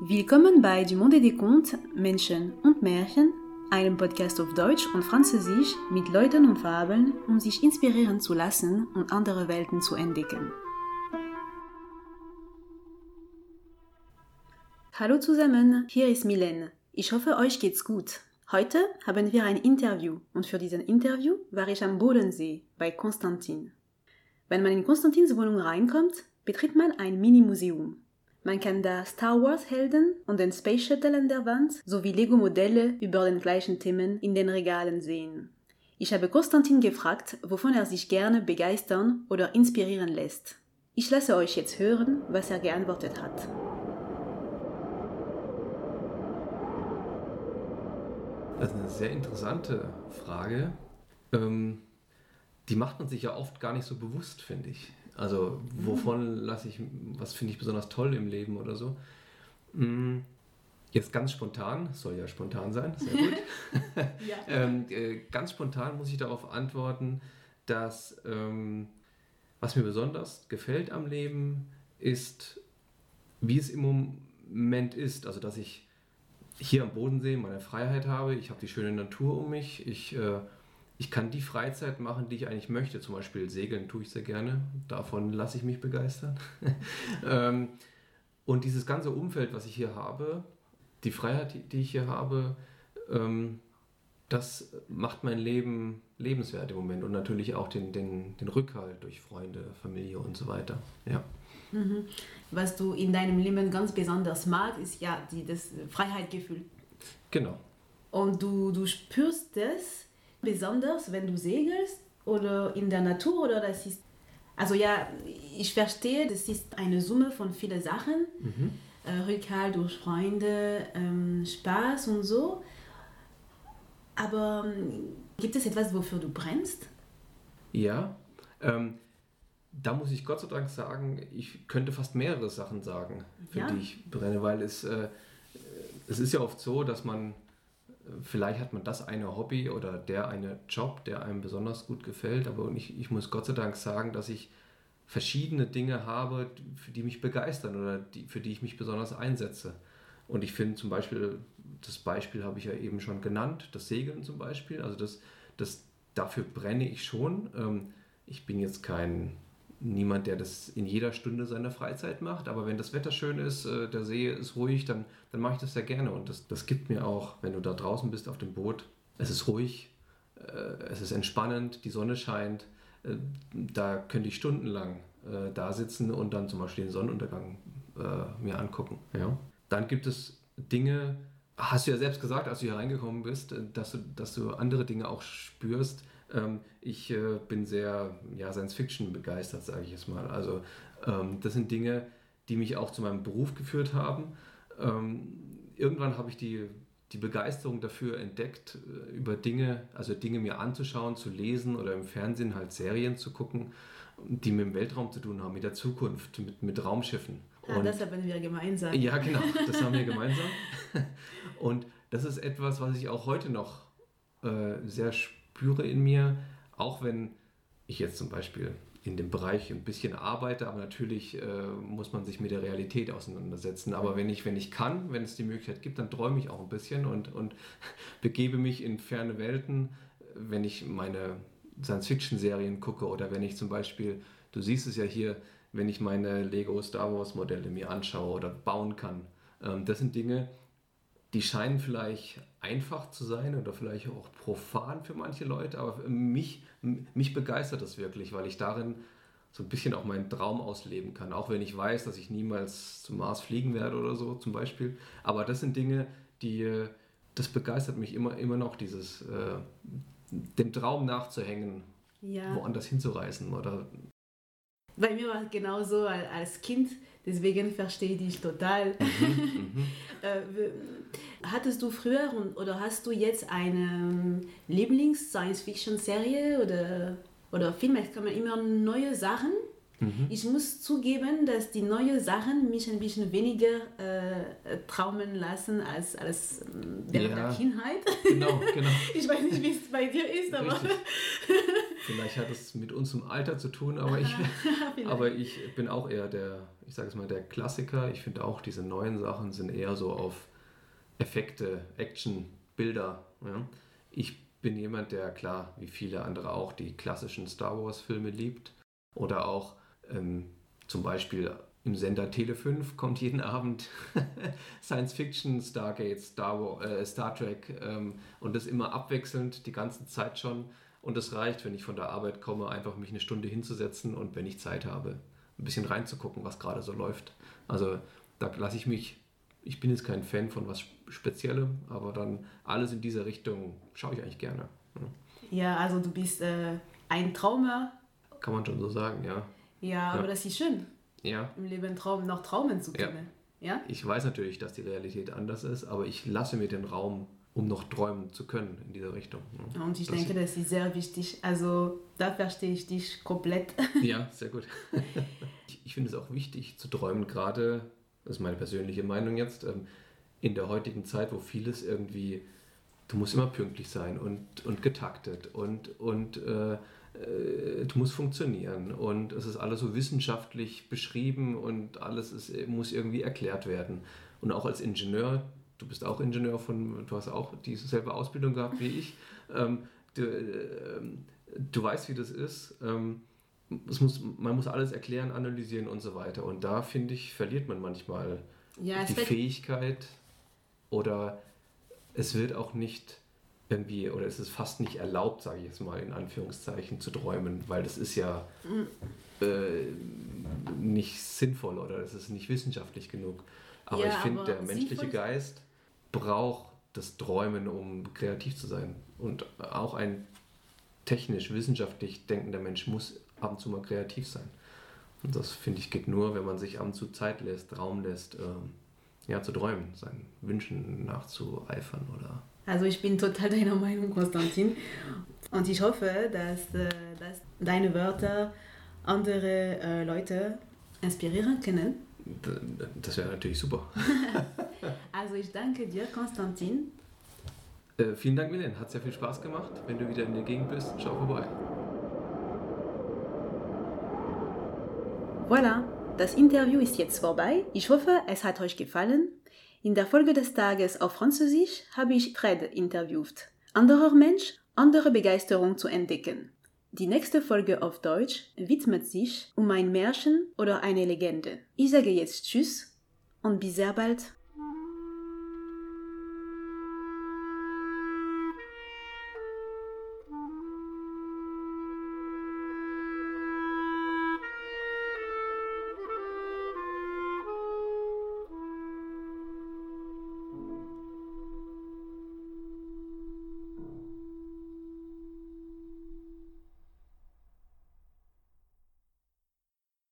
Willkommen bei Du Monde des Contes, Menschen und Märchen, einem Podcast auf Deutsch und Französisch mit Leuten und Fabeln, um sich inspirieren zu lassen und andere Welten zu entdecken. Hallo zusammen, hier ist Milene. Ich hoffe, euch geht's gut. Heute haben wir ein Interview und für diesen Interview war ich am Bodensee bei Konstantin. Wenn man in Konstantins Wohnung reinkommt, betritt man ein Mini-Museum. Man kann da Star Wars-Helden und den Space Shuttle an der Wand sowie Lego-Modelle über den gleichen Themen in den Regalen sehen. Ich habe Konstantin gefragt, wovon er sich gerne begeistern oder inspirieren lässt. Ich lasse euch jetzt hören, was er geantwortet hat. Das ist eine sehr interessante Frage. Ähm, die macht man sich ja oft gar nicht so bewusst, finde ich. Also wovon lasse ich, was finde ich besonders toll im Leben oder so. Mm, Jetzt ganz spontan, soll ja spontan sein, sehr gut. Ja. ähm, äh, ganz spontan muss ich darauf antworten, dass ähm, was mir besonders gefällt am Leben ist, wie es im Moment ist. Also dass ich hier am Bodensee meine Freiheit habe, ich habe die schöne Natur um mich, ich, äh, ich kann die Freizeit machen, die ich eigentlich möchte. Zum Beispiel segeln tue ich sehr gerne, davon lasse ich mich begeistern. ähm, und dieses ganze Umfeld, was ich hier habe, die Freiheit, die, die ich hier habe, ähm, das macht mein Leben lebenswert im Moment und natürlich auch den, den, den Rückhalt durch Freunde, Familie und so weiter. Ja. Mhm. Was du in deinem Leben ganz besonders magst, ist ja die, das Freiheitsgefühl. Genau. Und du, du spürst das besonders, wenn du segelst oder in der Natur oder das ist. Also ja, ich verstehe, das ist eine Summe von vielen Sachen. Mhm. Äh, Rückhalt durch Freunde, ähm, Spaß und so. Aber ähm, gibt es etwas, wofür du brennst? Ja, ähm, da muss ich Gott sei Dank sagen, ich könnte fast mehrere Sachen sagen, für Ja. die ich brenne, weil es, äh, es ist ja oft so, dass man, vielleicht hat man das eine Hobby oder der eine Job, der einem besonders gut gefällt, aber ich, ich muss Gott sei Dank sagen, dass ich verschiedene Dinge habe, für die mich begeistern oder die, für die ich mich besonders einsetze. Und ich finde zum Beispiel, das Beispiel habe ich ja eben schon genannt, das Segeln zum Beispiel, also das, das, dafür brenne ich schon. Ähm, ich bin jetzt kein niemand, der das in jeder Stunde seiner Freizeit macht, aber wenn das Wetter schön ist, äh, der See ist ruhig, dann, dann mache ich das sehr gerne und das, das gibt mir auch, wenn du da draußen bist auf dem Boot, es ist ruhig, äh, es ist entspannend, die Sonne scheint, äh, da könnte ich stundenlang da sitzen und dann zum Beispiel den Sonnenuntergang mir angucken. Ja. Dann gibt es Dinge, hast du ja selbst gesagt, als du hier reingekommen bist, dass du, dass du andere Dinge auch spürst. Ähm, ich äh, bin sehr ja, Science-Fiction begeistert, sage ich jetzt mal. Also ähm, das sind Dinge, die mich auch zu meinem Beruf geführt haben. Ähm, irgendwann habe ich die, die Begeisterung dafür entdeckt, äh, über Dinge, also Dinge mir anzuschauen, zu lesen oder im Fernsehen halt Serien zu gucken, die mit dem Weltraum zu tun haben, mit der Zukunft, mit, mit Raumschiffen. Ah, das haben wir gemeinsam. Ja, genau, das haben wir gemeinsam. Und das ist etwas, was ich auch heute noch äh, sehr spüre in mir, auch wenn ich jetzt zum Beispiel in dem Bereich ein bisschen arbeite, aber natürlich äh, muss man sich mit der Realität auseinandersetzen. Aber wenn ich, wenn ich kann, wenn es die Möglichkeit gibt, dann träume ich auch ein bisschen und, und begebe mich in ferne Welten, wenn ich meine Science-Fiction-Serien gucke oder wenn ich zum Beispiel, du siehst es ja hier, wenn ich meine Lego Star Wars Modelle mir anschaue oder bauen kann. Ähm, das sind Dinge, die scheinen vielleicht einfach zu sein oder vielleicht auch profan für manche Leute, aber mich, mich begeistert das wirklich, weil ich darin so ein bisschen auch meinen Traum ausleben kann, auch wenn ich weiß, dass ich niemals zum Mars fliegen werde oder so zum Beispiel. Aber das sind Dinge, die, das begeistert mich immer, immer noch, dieses, äh, dem Traum nachzuhängen, Ja. woanders hinzureisen oder Bei mir war es genauso al- als Kind, deswegen verstehe ich dich total. Mhm, Äh, w- Hattest du früher und, oder hast du jetzt eine Lieblings-Science-Fiction-Serie oder, oder Film? Es kommen immer neue Sachen. Mhm. Ich muss zugeben, dass die neuen Sachen mich ein bisschen weniger äh, traumen lassen als, als ähm, während Ja. der Kindheit. genau, genau. Ich weiß nicht, wie es bei dir ist, aber. Vielleicht hat es mit unserem Alter zu tun, aber ich, aber ich bin auch eher der, ich sage es mal, der Klassiker. Ich finde auch, diese neuen Sachen sind eher so auf Effekte, Action, Bilder. Ja. Ich bin jemand, der klar, wie viele andere auch, die klassischen Star Wars-Filme liebt. Oder auch ähm, zum Beispiel im Sender Tele 5 kommt jeden Abend Science Fiction, Stargate, Star, War, äh, Star Trek ähm, und das immer abwechselnd, die ganze Zeit schon. Und es reicht, wenn ich von der Arbeit komme, einfach mich eine Stunde hinzusetzen und wenn ich Zeit habe, ein bisschen reinzugucken, was gerade so läuft. Also da lasse ich mich, ich bin jetzt kein Fan von was Speziellem, aber dann alles in dieser Richtung schaue ich eigentlich gerne. Ja, ja also du bist äh, ein Traumer. Kann man schon so sagen, ja. Ja, aber ja. das ist schön ja. im Leben Traum, noch Traumen zu können. Ja. ja. Ich weiß natürlich, dass die Realität anders ist, aber ich lasse mir den Raum, um noch träumen zu können in dieser Richtung. Ne? Und ich das denke, das ist sehr wichtig. Also da verstehe ich dich komplett. Ja, sehr gut. ich, ich finde es auch wichtig zu träumen, gerade, das ist meine persönliche Meinung jetzt, ähm, in der heutigen Zeit, wo vieles irgendwie, du musst immer pünktlich sein und, und getaktet und, und äh, äh, es muss funktionieren und es ist alles so wissenschaftlich beschrieben und alles ist, muss irgendwie erklärt werden. Und auch als Ingenieur, du bist auch Ingenieur von, du hast auch dieselbe Ausbildung gehabt wie ich, ähm, du, äh, du, weißt, wie das ist. Ähm, es muss, man muss alles erklären, analysieren und so weiter. Und da, finde ich, verliert man manchmal ja, die Fähigkeit oder es wird auch nicht irgendwie, oder es ist fast nicht erlaubt, sage ich jetzt mal in Anführungszeichen, zu träumen, weil das ist ja äh, nicht sinnvoll oder es ist nicht wissenschaftlich genug. Aber ja, ich finde, der menschliche Geist braucht das Träumen, um kreativ zu sein. Und auch ein technisch, wissenschaftlich denkender Mensch muss ab und zu mal kreativ sein. Und das, finde ich, geht nur, wenn man sich ab und zu Zeit lässt, Raum lässt, äh, ja, zu träumen, seinen Wünschen nachzueifern oder also ich bin total deiner Meinung, Konstantin. Und ich hoffe, dass, äh, dass deine Wörter andere äh, Leute inspirieren können. Das wäre natürlich super. also ich danke dir, Konstantin. Äh, vielen Dank, Milen. Hat sehr viel Spaß gemacht. Wenn du wieder in der Gegend bist, schau vorbei. Voilà, das Interview ist jetzt vorbei. Ich hoffe, es hat euch gefallen. In der Folge des Tages auf Französisch habe ich Fred interviewt. Anderer Mensch, andere Begeisterung zu entdecken. Die nächste Folge auf Deutsch widmet sich um ein Märchen oder eine Legende. Ich sage jetzt Tschüss und bis sehr bald.